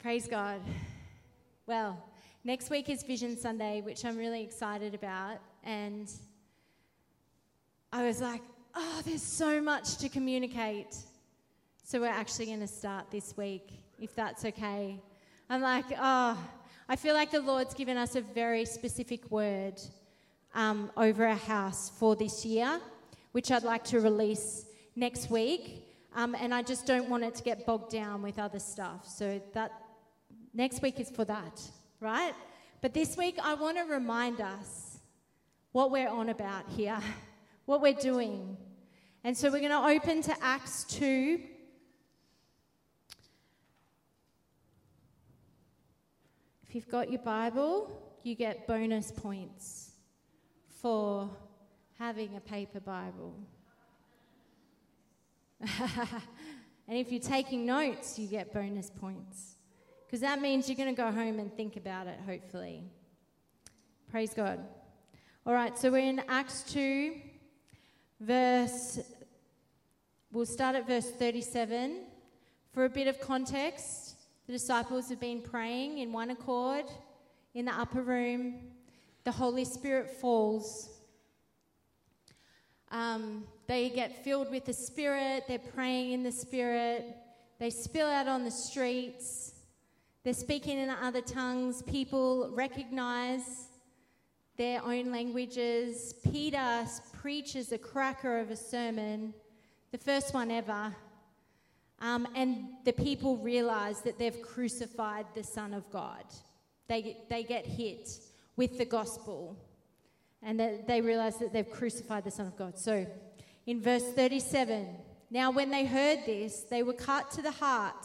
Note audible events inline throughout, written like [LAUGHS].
Praise God. Well, next week is Vision Sunday, which I'm really excited about. And I was like, oh, there's so much to communicate. So we're actually going to start this week, if that's okay. I'm like, oh, I feel like the Lord's given us a very specific word um, over our house for this year, which I'd like to release next week. Um, and I just don't want it to get bogged down with other stuff. So that next week is for that, right? But this week, I want to remind us what we're on about here, [LAUGHS] what we're doing. And so we're going to open to Acts 2. If you've got your Bible, you get bonus points for having a paper Bible. [LAUGHS] and if you're taking notes, you get bonus points. Because that means you're going to go home and think about it, hopefully. Praise God. All right, so we're in Acts 2, verse, we'll start at verse 37. For a bit of context, the disciples have been praying in one accord in the upper room. The Holy Spirit falls. Um, they get filled with the Spirit, they're praying in the Spirit, they spill out on the streets, they're speaking in other tongues. People recognize their own languages. Peter preaches a cracker of a sermon, the first one ever. Um, and the people realize that they've crucified the Son of God. They, they get hit with the gospel and they realize that they've crucified the Son of God. So in verse 37, now when they heard this, they were cut to the heart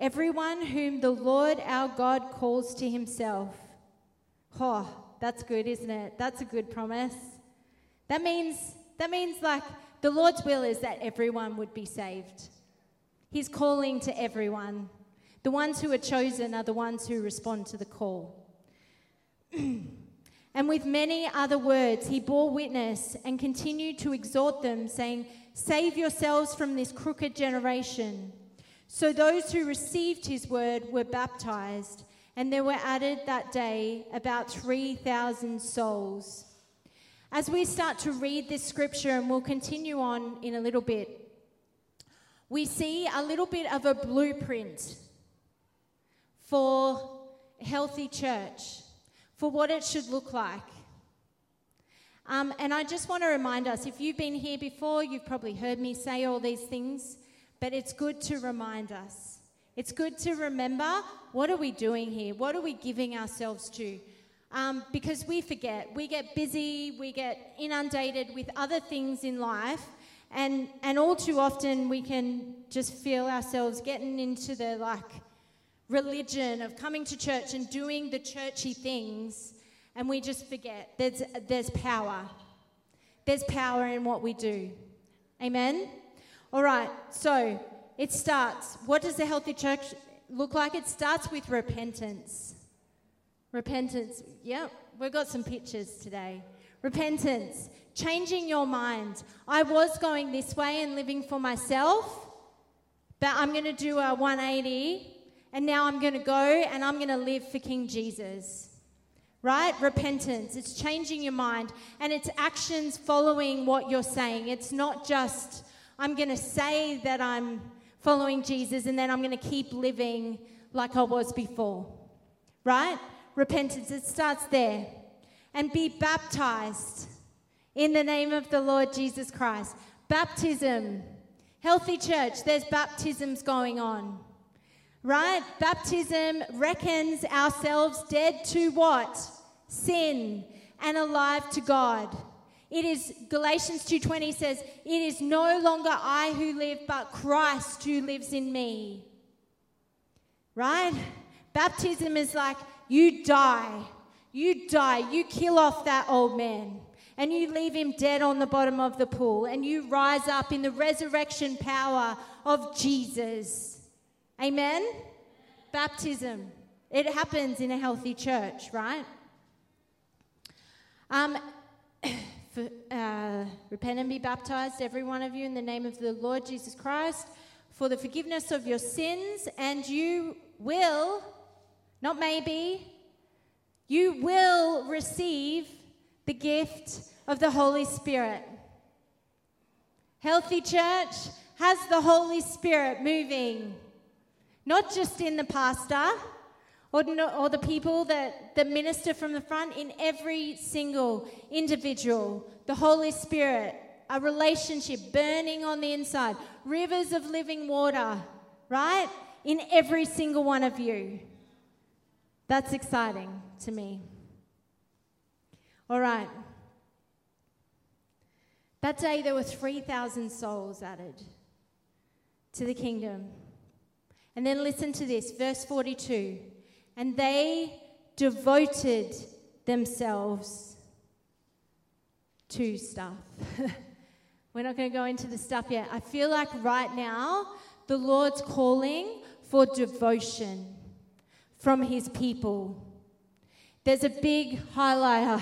everyone whom the Lord our God calls to himself. Oh, that's good, isn't it? That's a good promise. That means that means like the Lord's will is that everyone would be saved. He's calling to everyone. The ones who are chosen are the ones who respond to the call. [CLEARS THROAT] and with many other words, he bore witness and continued to exhort them, saying, Save yourselves from this crooked generation. So those who received his word were baptized, and there were added that day about 3,000 souls. As we start to read this scripture, and we'll continue on in a little bit, we see a little bit of a blueprint for a healthy church, for what it should look like. Um, and I just want to remind us if you've been here before, you've probably heard me say all these things, but it's good to remind us. It's good to remember what are we doing here? What are we giving ourselves to? Um, because we forget. We get busy, we get inundated with other things in life, and, and all too often we can just feel ourselves getting into the like religion of coming to church and doing the churchy things and we just forget there's, there's power. There's power in what we do. Amen? All right, so it starts. What does a healthy church look like? It starts with repentance. Repentance. Yep, we've got some pictures today. Repentance. Changing your mind. I was going this way and living for myself, but I'm going to do a 180, and now I'm going to go and I'm going to live for King Jesus right? Repentance. It's changing your mind and it's actions following what you're saying. It's not just, I'm going to say that I'm following Jesus and then I'm going to keep living like I was before, right? Repentance. It starts there. And be baptized in the name of the Lord Jesus Christ. Baptism. Healthy church, there's baptisms going on right? Baptism reckons ourselves dead to what? Sin and alive to God. It is Galatians 2:20 says, "It is no longer I who live, but Christ who lives in me." Right? Baptism is like you die. You die. You kill off that old man and you leave him dead on the bottom of the pool and you rise up in the resurrection power of Jesus. Amen? Baptism. It happens in a healthy church, right? Um, for, uh, repent and be baptized, every one of you, in the name of the Lord Jesus Christ, for the forgiveness of your sins, and you will, not maybe, you will receive the gift of the Holy Spirit. Healthy church has the Holy Spirit moving, not just in the pastor or, or the people that, that minister from the front, in every single individual. The Holy Spirit, a relationship burning on the inside, rivers of living water, right? In every single one of you. That's exciting to me. All right. That day, there were 3,000 souls added to the kingdom. And then listen to this, verse 42. And they devoted themselves to stuff. [LAUGHS] We're not going to go into the stuff yet. I feel like right now, the Lord's calling for devotion from his people. There's a big highlighter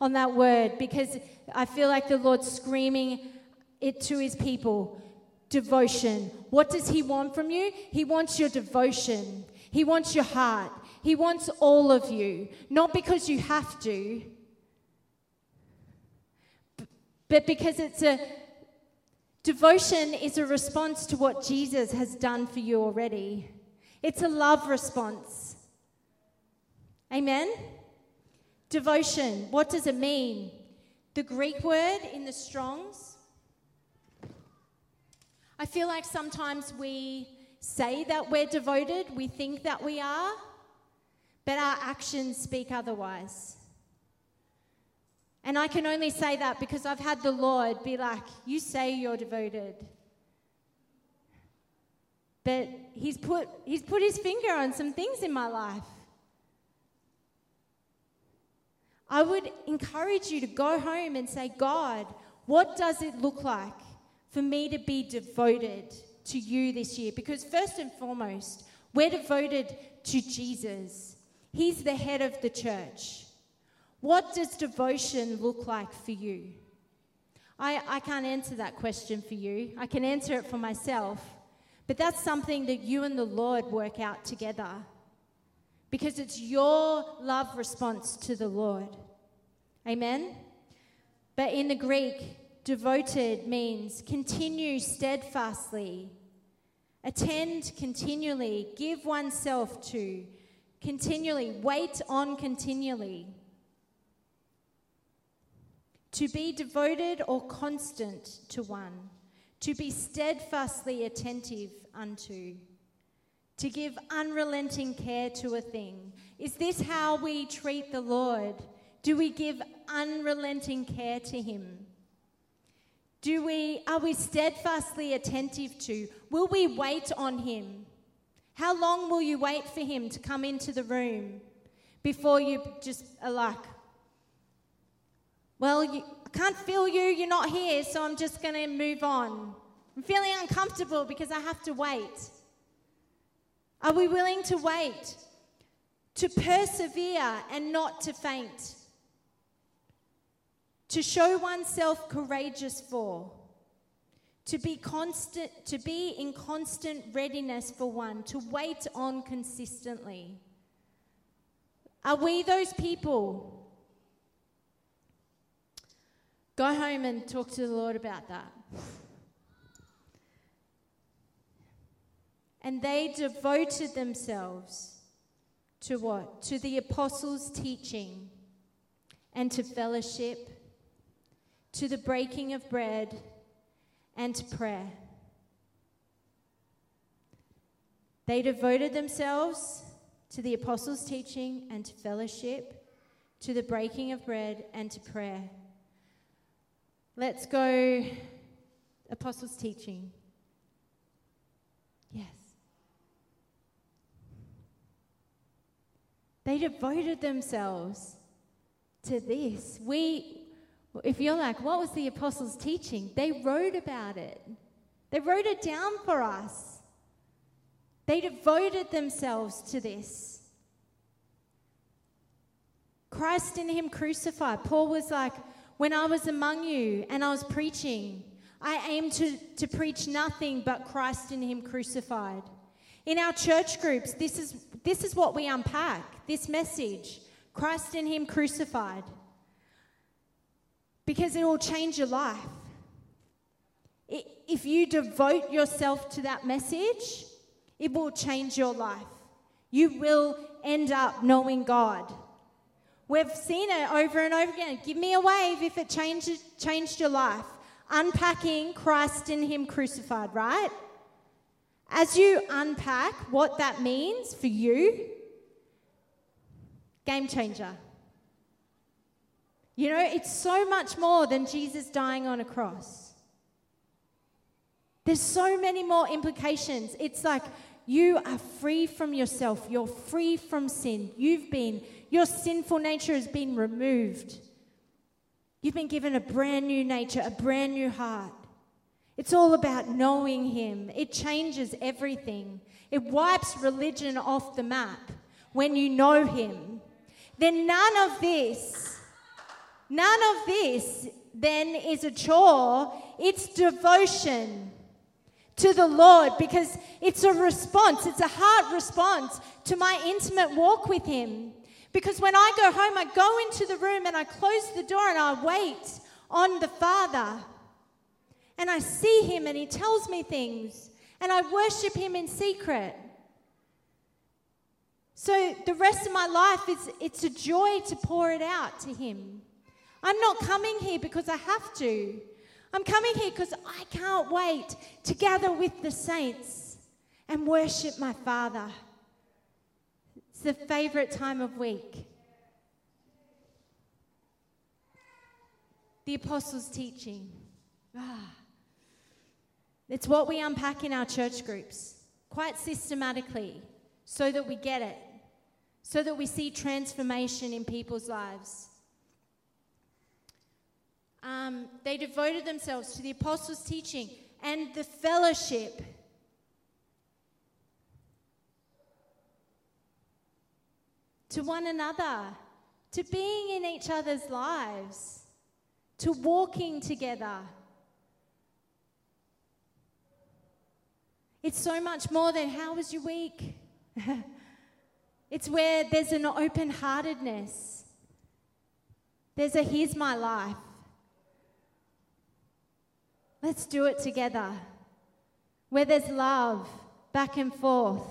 on that word because I feel like the Lord's screaming it to his people devotion. What does he want from you? He wants your devotion, he wants your heart, he wants all of you, not because you have to, but because it's a devotion is a response to what Jesus has done for you already. It's a love response. Amen. Devotion, what does it mean? The Greek word in the Strongs, I feel like sometimes we say that we're devoted, we think that we are, but our actions speak otherwise. And I can only say that because I've had the Lord be like, You say you're devoted. But he's put, he's put his finger on some things in my life. I would encourage you to go home and say, God, what does it look like for me to be devoted to you this year? Because, first and foremost, we're devoted to Jesus, He's the head of the church. What does devotion look like for you? I, I can't answer that question for you. I can answer it for myself. But that's something that you and the Lord work out together because it's your love response to the Lord. Amen? But in the Greek, devoted means continue steadfastly, attend continually, give oneself to, continually, wait on continually. To be devoted or constant to one, to be steadfastly attentive unto to give unrelenting care to a thing. Is this how we treat the Lord? Do we give unrelenting care to him? Do we are we steadfastly attentive to? Will we wait on him? How long will you wait for him to come into the room before you just are like, well, you, I can't feel you, you're not here, so I'm just going to move on. I'm feeling uncomfortable because I have to wait. Are we willing to wait? To persevere and not to faint? To show oneself courageous for? To be constant to be in constant readiness for one, to wait on consistently. Are we those people? Go home and talk to the Lord about that. And they devoted themselves to what? To the apostles' teaching and to fellowship, to the breaking of bread and to prayer. They devoted themselves to the apostles' teaching and to fellowship, to the breaking of bread and to prayer. Let's go, apostles' teaching. Yes. They devoted themselves to this. We, if you're like, what was the apostles' teaching? They wrote about it, they wrote it down for us. They devoted themselves to this. Christ in Him crucified. Paul was like, when I was among you and I was preaching, I aimed to, to preach nothing but Christ in Him crucified. In our church groups, this is, this is what we unpack this message Christ in Him crucified. Because it will change your life. If you devote yourself to that message, it will change your life. You will end up knowing God. We've seen it over and over again. Give me a wave if it changed, changed your life. Unpacking Christ in Him crucified, right? As you unpack what that means for you, game changer. You know, it's so much more than Jesus dying on a cross. There's so many more implications. It's like you are free from yourself, you're free from sin. You've been, your sinful nature has been removed. You've been given a brand new nature, a brand new heart. It's all about knowing Him. It changes everything. It wipes religion off the map when you know Him. Then none of this, none of this then is a chore. It's devotion to the Lord because it's a response, it's a heart response to my intimate walk with Him. Because when I go home, I go into the room and I close the door and I wait on the Father. And I see Him and He tells me things. And I worship Him in secret. So the rest of my life is it's a joy to pour it out to Him. I'm not coming here because I have to. I'm coming here because I can't wait to gather with the saints and worship my Father. It's the favorite time of week. The apostles' teaching. Ah. It's what we unpack in our church groups quite systematically so that we get it, so that we see transformation in people's lives. Um, they devoted themselves to the apostles' teaching and the fellowship. To one another, to being in each other's lives, to walking together. It's so much more than how was your week? [LAUGHS] it's where there's an open heartedness. There's a here's my life. Let's do it together. Where there's love back and forth,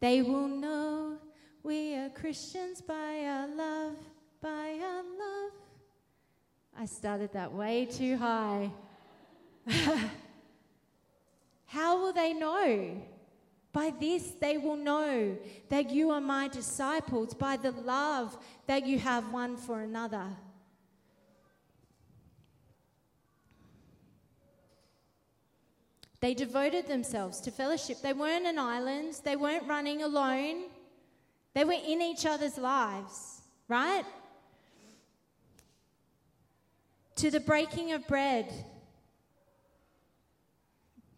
they will know we are Christians by our love, by our love. I started that way too high. [LAUGHS] How will they know? By this they will know that you are my disciples, by the love that you have one for another. They devoted themselves to fellowship. They weren't an island, they weren't running alone, they were in each other's lives, right? To the breaking of bread,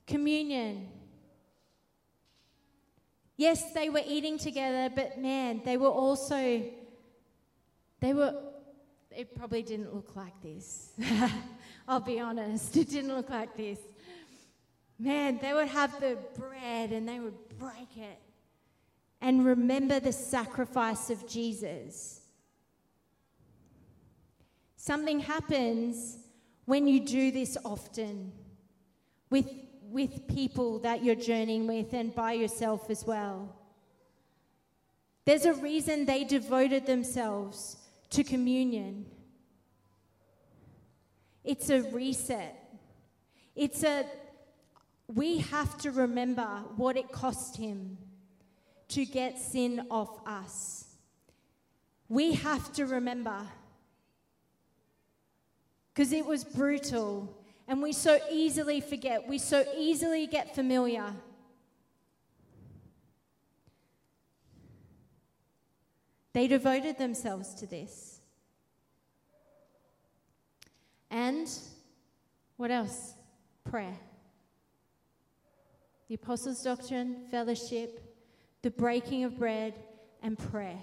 communion. Yes, they were eating together, but man, they were also, they were, it probably didn't look like this. [LAUGHS] I'll be honest, it didn't look like this. Man, they would have the bread and they would break it and remember the sacrifice of Jesus. Something happens when you do this often with, with people that you're journeying with and by yourself as well. There's a reason they devoted themselves to communion. It's a reset. It's a we have to remember what it cost him to get sin off us. We have to remember. Because it was brutal, and we so easily forget, we so easily get familiar. They devoted themselves to this. And what else? Prayer. The apostles' doctrine, fellowship, the breaking of bread, and prayer.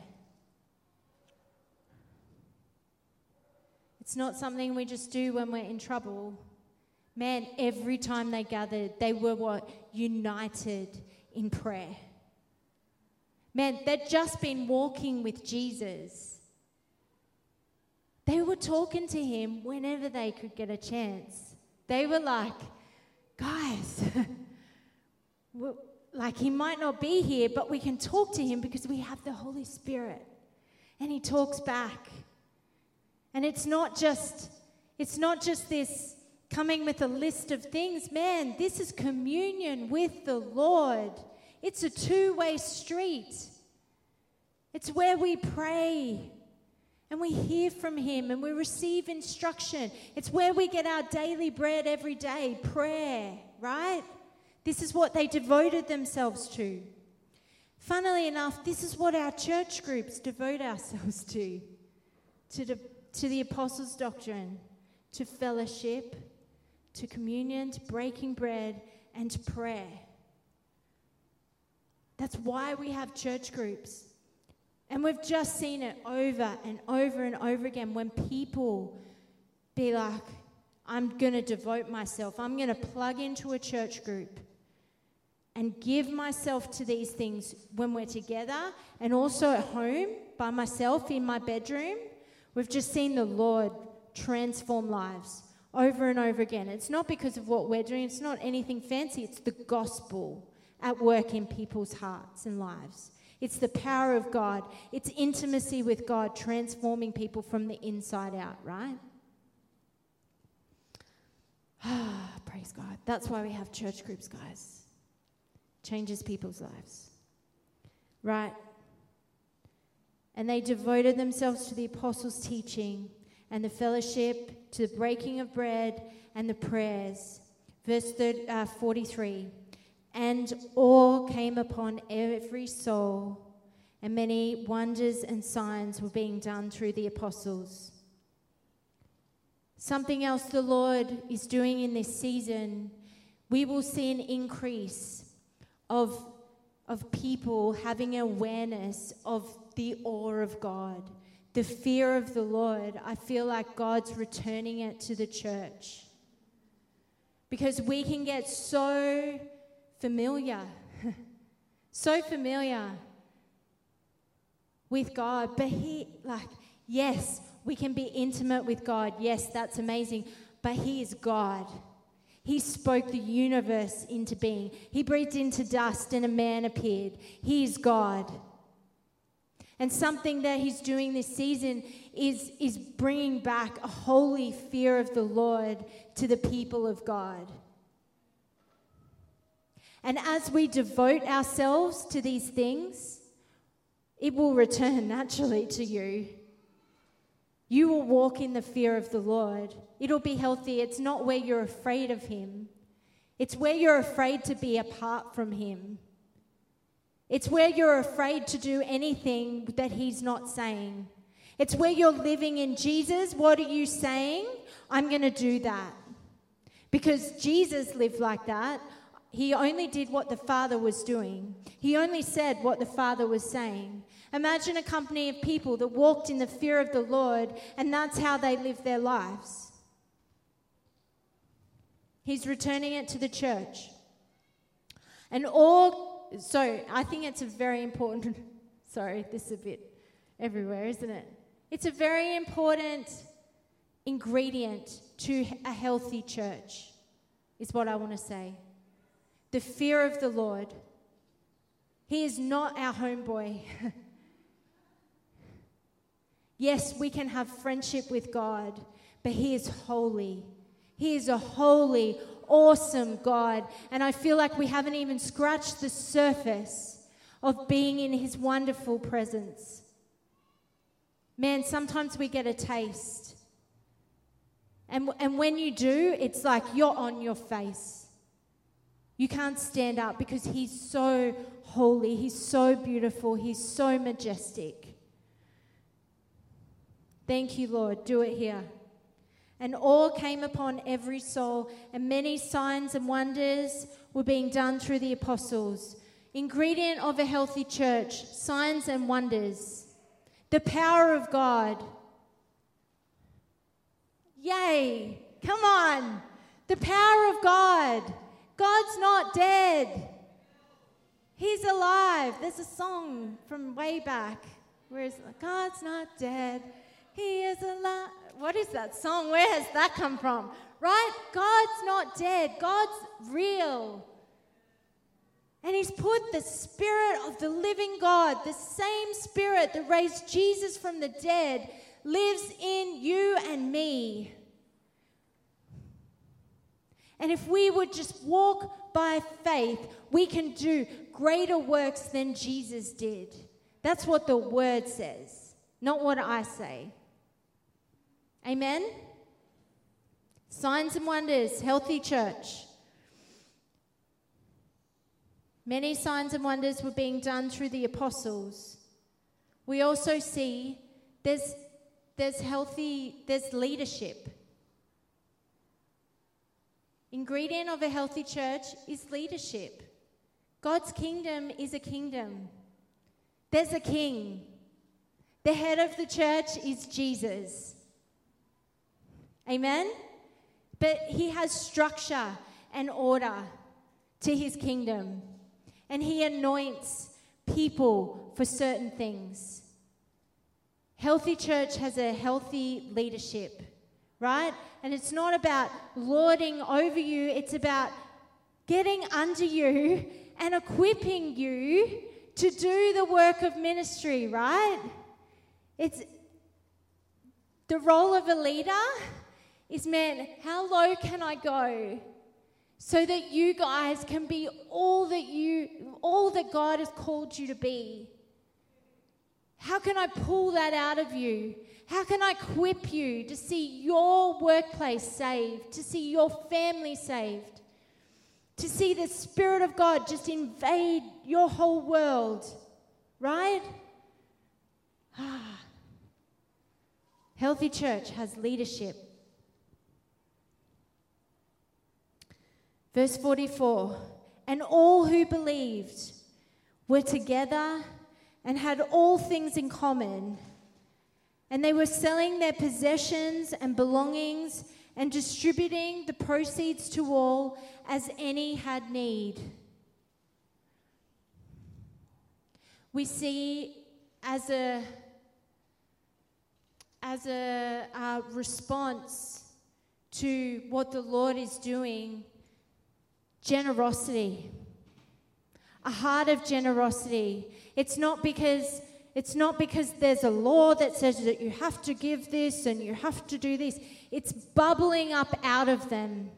It's not something we just do when we're in trouble. Man, every time they gathered, they were what? United in prayer. Man, they'd just been walking with Jesus. They were talking to him whenever they could get a chance. They were like, guys, [LAUGHS] like he might not be here, but we can talk to him because we have the Holy Spirit. And he talks back. And it's not just it's not just this coming with a list of things. Man, this is communion with the Lord. It's a two-way street. It's where we pray and we hear from Him and we receive instruction. It's where we get our daily bread every day prayer, right? This is what they devoted themselves to. Funnily enough, this is what our church groups devote ourselves [LAUGHS] to to the, to the apostles' doctrine, to fellowship, to communion, to breaking bread, and to prayer. That's why we have church groups. And we've just seen it over and over and over again when people be like, I'm going to devote myself, I'm going to plug into a church group and give myself to these things when we're together and also at home by myself in my bedroom. We've just seen the Lord transform lives over and over again. It's not because of what we're doing, it's not anything fancy, it's the gospel at work in people's hearts and lives. It's the power of God. It's intimacy with God transforming people from the inside out, right? [SIGHS] Praise God. That's why we have church groups, guys. Changes people's lives. Right? And they devoted themselves to the apostles' teaching and the fellowship, to the breaking of bread and the prayers. Verse 30, uh, 43 and awe came upon every soul, and many wonders and signs were being done through the apostles. Something else the Lord is doing in this season, we will see an increase of, of people having awareness of the awe of God, the fear of the Lord. I feel like God's returning it to the church. Because we can get so familiar, [LAUGHS] so familiar with God. But He, like, yes, we can be intimate with God. Yes, that's amazing. But He is God. He spoke the universe into being. He breathed into dust and a man appeared. He is God. And something that he's doing this season is, is bringing back a holy fear of the Lord to the people of God. And as we devote ourselves to these things, it will return [LAUGHS] naturally to you. You will walk in the fear of the Lord. It'll be healthy. It's not where you're afraid of Him, it's where you're afraid to be apart from Him. It's where you're afraid to do anything that He's not saying. It's where you're living in Jesus. What are you saying? I'm going to do that. Because Jesus lived like that. He only did what the Father was doing. He only said what the Father was saying. Imagine a company of people that walked in the fear of the Lord, and that's how they lived their lives. He's returning it to the church. And all, so I think it's a very important, [LAUGHS] sorry, this is a bit everywhere, isn't it? It's a very important ingredient to a healthy church, is what I want to say the fear of the Lord. He is not our homeboy. [LAUGHS] yes, we can have friendship with God, but He is holy. He is a holy, awesome God. And I feel like we haven't even scratched the surface of being in His wonderful presence. Man, sometimes we get a taste. And, and when you do, it's like you're on your face. You can't stand up because he's so holy, he's so beautiful, he's so majestic. Thank you, Lord. Do it here. And awe came upon every soul, and many signs and wonders were being done through the apostles. Ingredient of a healthy church signs and wonders. The power of God. Yay! Come on! The power of God. God's not dead. He's alive. There's a song from way back where it's like, God's not dead. He is alive. What is that song? Where has that come from? Right? God's not dead. God's real. And He's put the Spirit of the living God, the same Spirit that raised Jesus from the dead, lives in you and me. And if we would just walk by faith, we can do greater works than Jesus did. That's what the word says, not what I say. Amen? Signs and wonders, healthy church. Many signs and wonders were being done through the apostles. We also see there's, there's healthy, there's leadership. Ingredient of a healthy church is leadership. God's kingdom is a kingdom. There's a king. The head of the church is Jesus. Amen? But he has structure and order to his kingdom. And he anoints people for certain things. Healthy church has a healthy leadership, right? And it's not about lording over you, it's about getting under you and equipping you to do the work of ministry, right? It's the role of a leader is man, how low can I go so that you guys can be all that you all that God has called you to be? How can I pull that out of you? How can I equip you to see your workplace saved, to see your family saved? to see the Spirit of God just invade your whole world, right? [SIGHS] Healthy church has leadership. Verse 44 And all who believed were together and had all things in common. And they were selling their possessions and belongings and distributing the proceeds to all as any had need. We see as a as a uh, response to what the Lord is doing, generosity, a heart of generosity. It's not because it's not because there's a law that says that you have to give this and you have to do this. It's bubbling up out of them.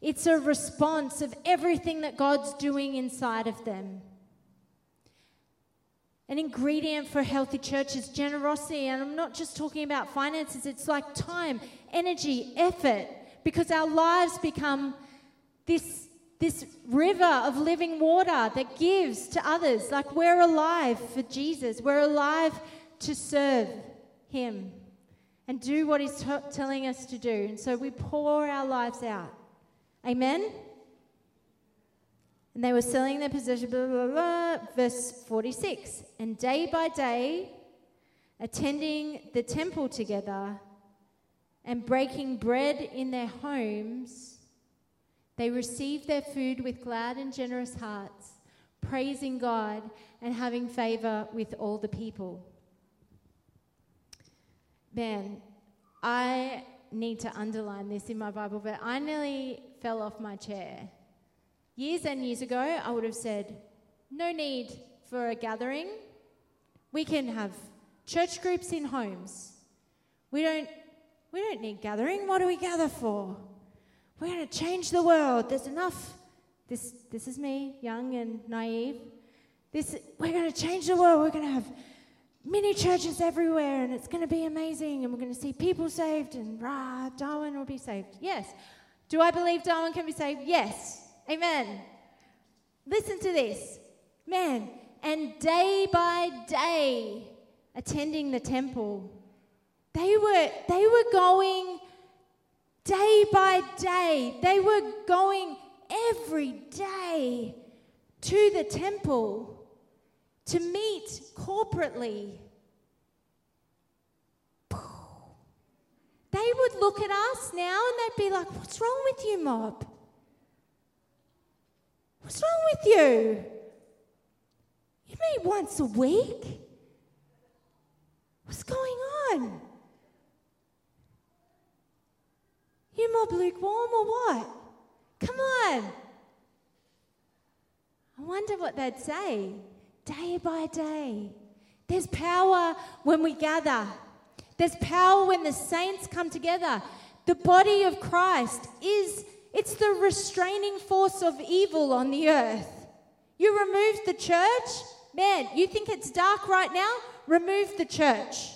It's a response of everything that God's doing inside of them. An ingredient for healthy church is generosity. And I'm not just talking about finances, it's like time, energy, effort, because our lives become this, this river of living water that gives to others. Like we're alive for Jesus, we're alive to serve Him and do what He's t- telling us to do. And so we pour our lives out. Amen? And they were selling their possession, blah, blah, blah. Verse 46. And day by day, attending the temple together and breaking bread in their homes, they received their food with glad and generous hearts, praising God and having favor with all the people. Man, I need to underline this in my Bible, but I nearly fell off my chair. Years and years ago, I would have said, no need for a gathering. We can have church groups in homes. We don't, we don't need gathering. What do we gather for? We're going to change the world. There's enough. This, this is me, young and naive. This, we're going to change the world. We're going to have many churches everywhere and it's going to be amazing and we're going to see people saved and rah, Darwin will be saved. Yes. Do I believe Darwin can be saved? Yes. Amen. Listen to this. Man, and day by day, attending the temple, They were, they were going day by day. They were going every day to the temple to meet corporately. They would look at us now and they'd be like, What's wrong with you, mob? What's wrong with you? You meet once a week? What's going on? You mob lukewarm or what? Come on. I wonder what they'd say day by day. There's power when we gather. There's power when the saints come together. The body of Christ is it's the restraining force of evil on the earth. You remove the church, man, you think it's dark right now? Remove the church.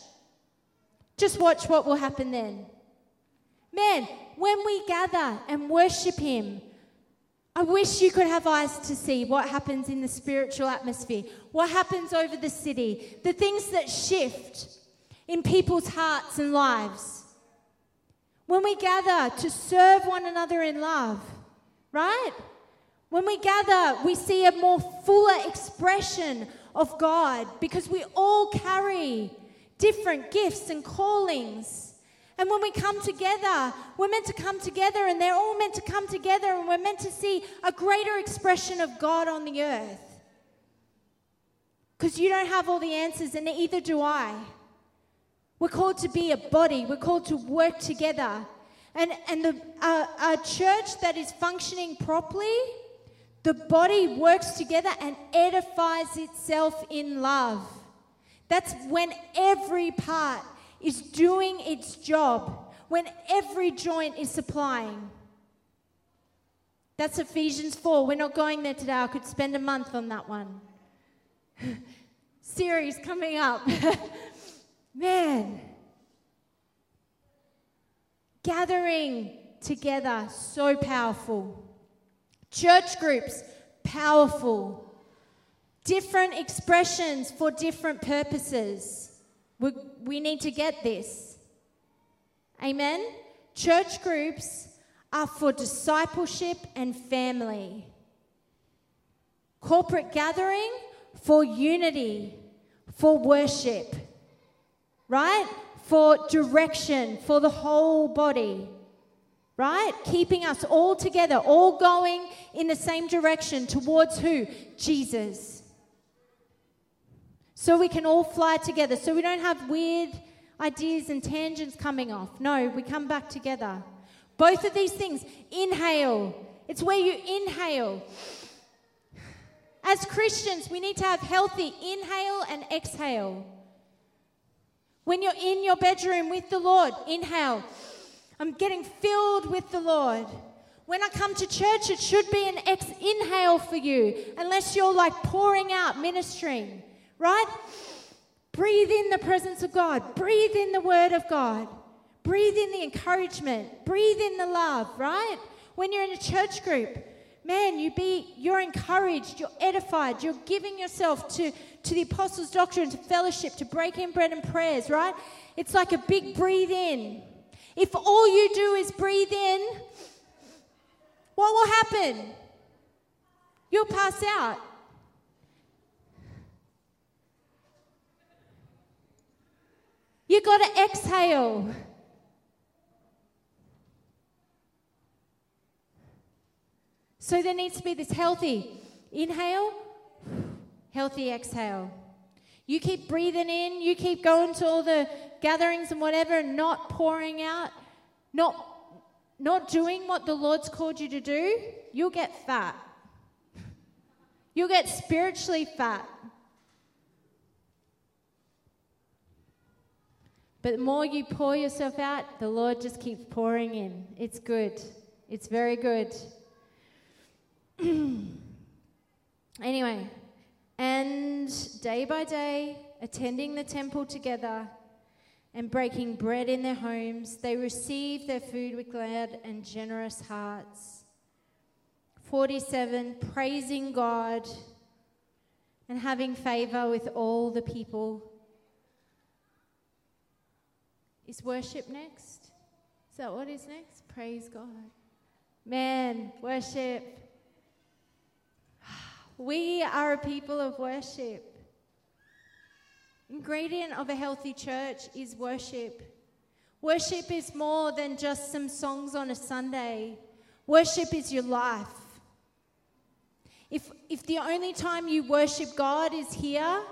Just watch what will happen then. Man, when we gather and worship Him, I wish you could have eyes to see what happens in the spiritual atmosphere, what happens over the city, the things that shift in people's hearts and lives. When we gather to serve one another in love, right? When we gather, we see a more fuller expression of God because we all carry different gifts and callings. And when we come together, we're meant to come together, and they're all meant to come together, and we're meant to see a greater expression of God on the earth. Because you don't have all the answers, and neither do I. We're called to be a body, we're called to work together. And, and the, uh, a church that is functioning properly, the body works together and edifies itself in love. That's when every part is doing its job, when every joint is supplying. That's Ephesians 4. We're not going there today. I could spend a month on that one. [LAUGHS] Series coming up. [LAUGHS] Man. Gathering together, so powerful. Church groups, powerful. Different expressions for different purposes. We, we need to get this. Amen? Church groups are for discipleship and family. Corporate gathering for unity, for worship, right? For direction, for the whole body, right? Keeping us all together, all going in the same direction towards who? Jesus so we can all fly together, so we don't have weird ideas and tangents coming off. No, we come back together. Both of these things, inhale. It's where you inhale. As Christians, we need to have healthy inhale and exhale. When you're in your bedroom with the Lord, inhale. I'm getting filled with the Lord. When I come to church, it should be an ex- inhale for you, unless you're like pouring out ministering right? Breathe in the presence of God, breathe in the word of God, breathe in the encouragement, breathe in the love, right? When you're in a church group, man, you be you're encouraged, you're edified, you're giving yourself to, to the apostles' doctrine, to fellowship, to breaking bread and prayers, right? It's like a big breathe in. If all you do is breathe in, what will happen? You'll pass out. You got to exhale. So there needs to be this healthy inhale, healthy exhale. You keep breathing in, you keep going to all the gatherings and whatever, and not pouring out, not, not doing what the Lord's called you to do, you'll get fat. You'll get spiritually fat. But the more you pour yourself out, the Lord just keeps pouring in. It's good. It's very good. [CLEARS THROAT] anyway, and day by day, attending the temple together and breaking bread in their homes, they received their food with glad and generous hearts. 47, praising God and having favor with all the people. Is worship next? Is that what is next? Praise God. Man, worship. [SIGHS] We are a people of worship. Ingredient of a healthy church is worship. Worship is more than just some songs on a Sunday. Worship is your life. If, if the only time you worship God is here,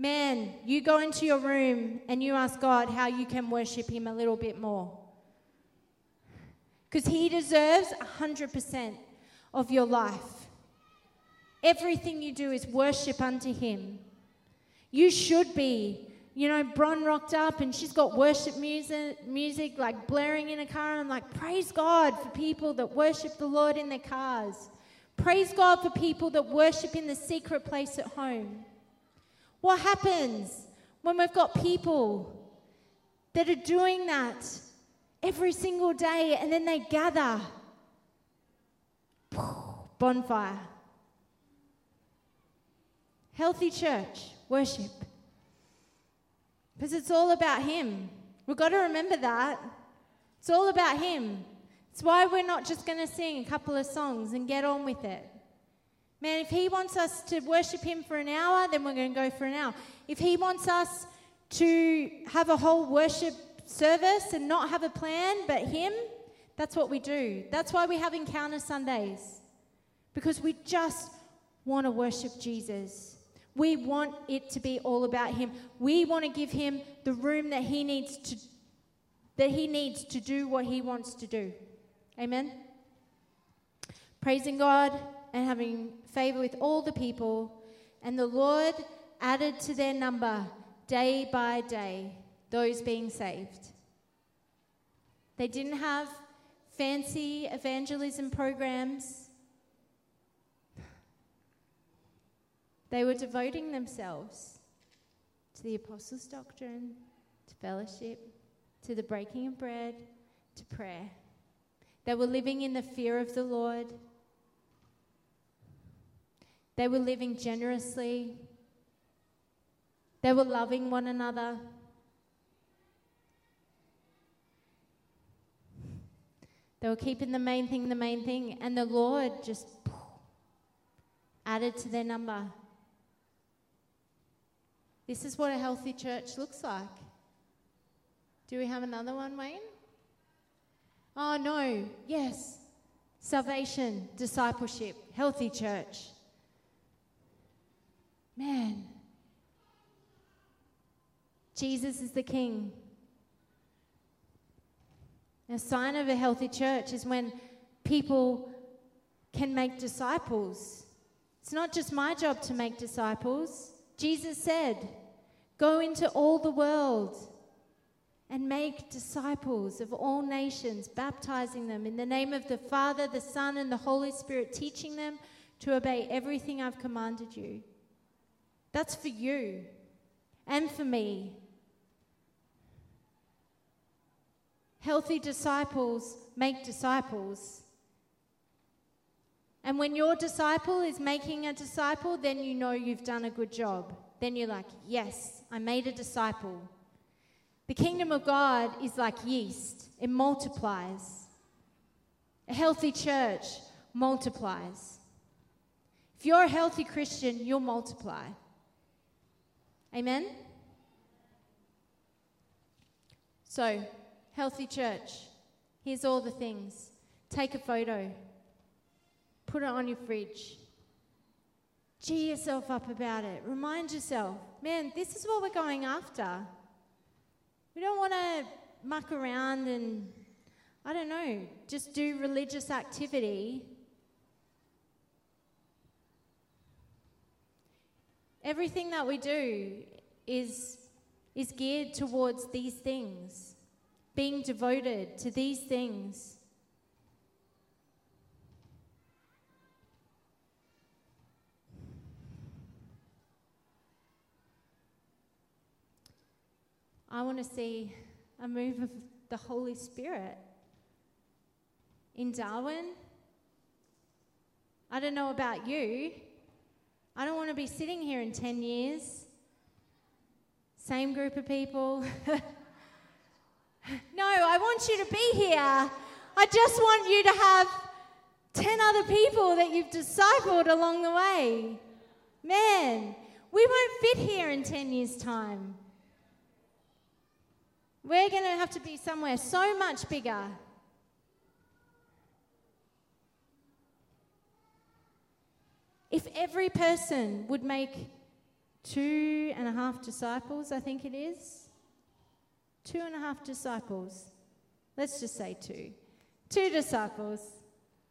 man, you go into your room and you ask God how you can worship Him a little bit more. Because He deserves 100% of your life. Everything you do is worship unto Him. You should be you know, Bron rocked up and she's got worship music, music like blaring in a car. And I'm like, praise God for people that worship the Lord in their cars. Praise God for people that worship in the secret place at home. What happens when we've got people that are doing that every single day and then they gather? Bonfire. Healthy church, worship. Because it's all about Him. We've got to remember that. It's all about Him. It's why we're not just going to sing a couple of songs and get on with it. Man, if He wants us to worship Him for an hour, then we're going to go for an hour. If He wants us to have a whole worship service and not have a plan but Him, that's what we do. That's why we have Encounter Sundays. Because we just want to worship Jesus. We want it to be all about him. We want to give him the room that he needs to that he needs to do what he wants to do. Amen. Praising God and having favor with all the people, and the Lord added to their number day by day those being saved. They didn't have fancy evangelism programs. They were devoting themselves to the apostles' doctrine, to fellowship, to the breaking of bread, to prayer. They were living in the fear of the Lord. They were living generously. They were loving one another. They were keeping the main thing the main thing, and the Lord just added to their number. This is what a healthy church looks like. Do we have another one, Wayne? Oh, no. Yes. Salvation, discipleship, healthy church. Man. Jesus is the King. A sign of a healthy church is when people can make disciples. It's not just my job to make disciples. Jesus said, Go into all the world and make disciples of all nations, baptizing them in the name of the Father, the Son, and the Holy Spirit, teaching them to obey everything I've commanded you. That's for you and for me. Healthy disciples make disciples. And when your disciple is making a disciple, then you know you've done a good job then you're like, yes, I made a disciple. The kingdom of God is like yeast, it multiplies. A healthy church multiplies. If you're a healthy Christian, you'll multiply. Amen? So, healthy church, here's all the things. Take a photo, put it on your fridge. Gee yourself up about it. Remind yourself, man, this is what we're going after. We don't want to muck around and, I don't know, just do religious activity. Everything that we do is, is geared towards these things, being devoted to these things. I want to see a move of the Holy Spirit in Darwin. I don't know about you. I don't want to be sitting here in 10 years. Same group of people. [LAUGHS] No, I want you to be here. I just want you to have 10 other people that you've discipled along the way. Man, we won't fit here in 10 years' time. We're going to have to be somewhere so much bigger. If every person would make two and a half disciples, I think it is, two and a half disciples, let's just say two, two disciples,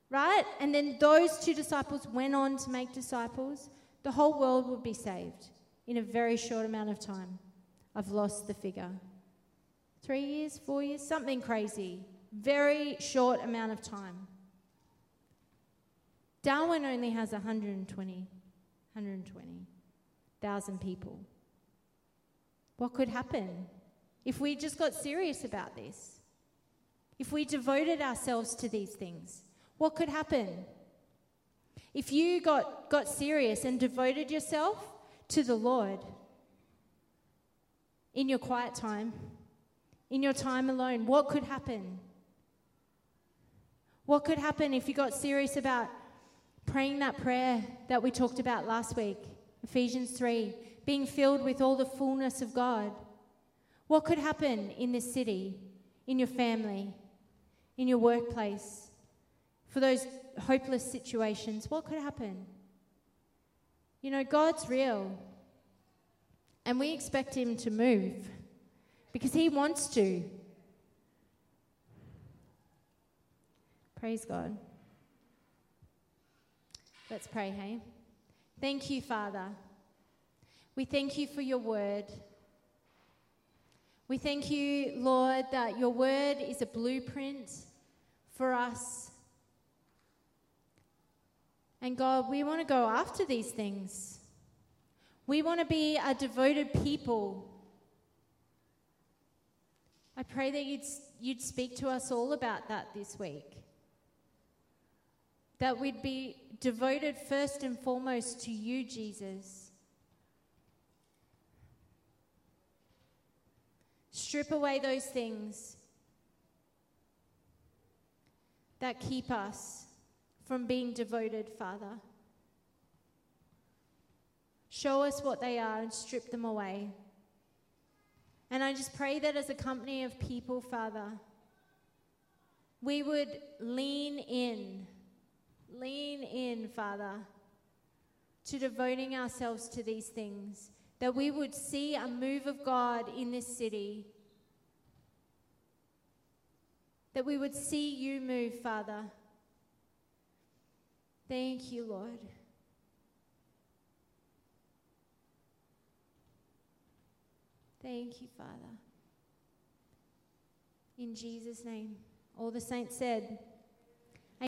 right? And then those two disciples went on to make disciples, the whole world would be saved in a very short amount of time. I've lost the figure. Three years, four years, something crazy. Very short amount of time. Darwin only has 120, 120,000 people. What could happen if we just got serious about this? If we devoted ourselves to these things, what could happen? If you got, got serious and devoted yourself to the Lord in your quiet time, in your time alone, what could happen? What could happen if you got serious about praying that prayer that we talked about last week, Ephesians 3, being filled with all the fullness of God. What could happen in this city, in your family, in your workplace, for those hopeless situations? What could happen? You know, God's real, and we expect Him to move because He wants to. Praise God. Let's pray, hey? Thank you, Father. We thank you for your word. We thank you, Lord, that your word is a blueprint for us. And God, we want to go after these things. We want to be a devoted people. I pray that you'd, you'd speak to us all about that this week. That we'd be devoted first and foremost to you, Jesus. Strip away those things that keep us from being devoted, Father. Show us what they are and strip them away. And I just pray that as a company of people, Father, we would lean in lean in, Father, to devoting ourselves to these things, that we would see a move of God in this city, that we would see you move, Father. Thank you, Lord. Thank you, Father. In Jesus' name. All the saints said,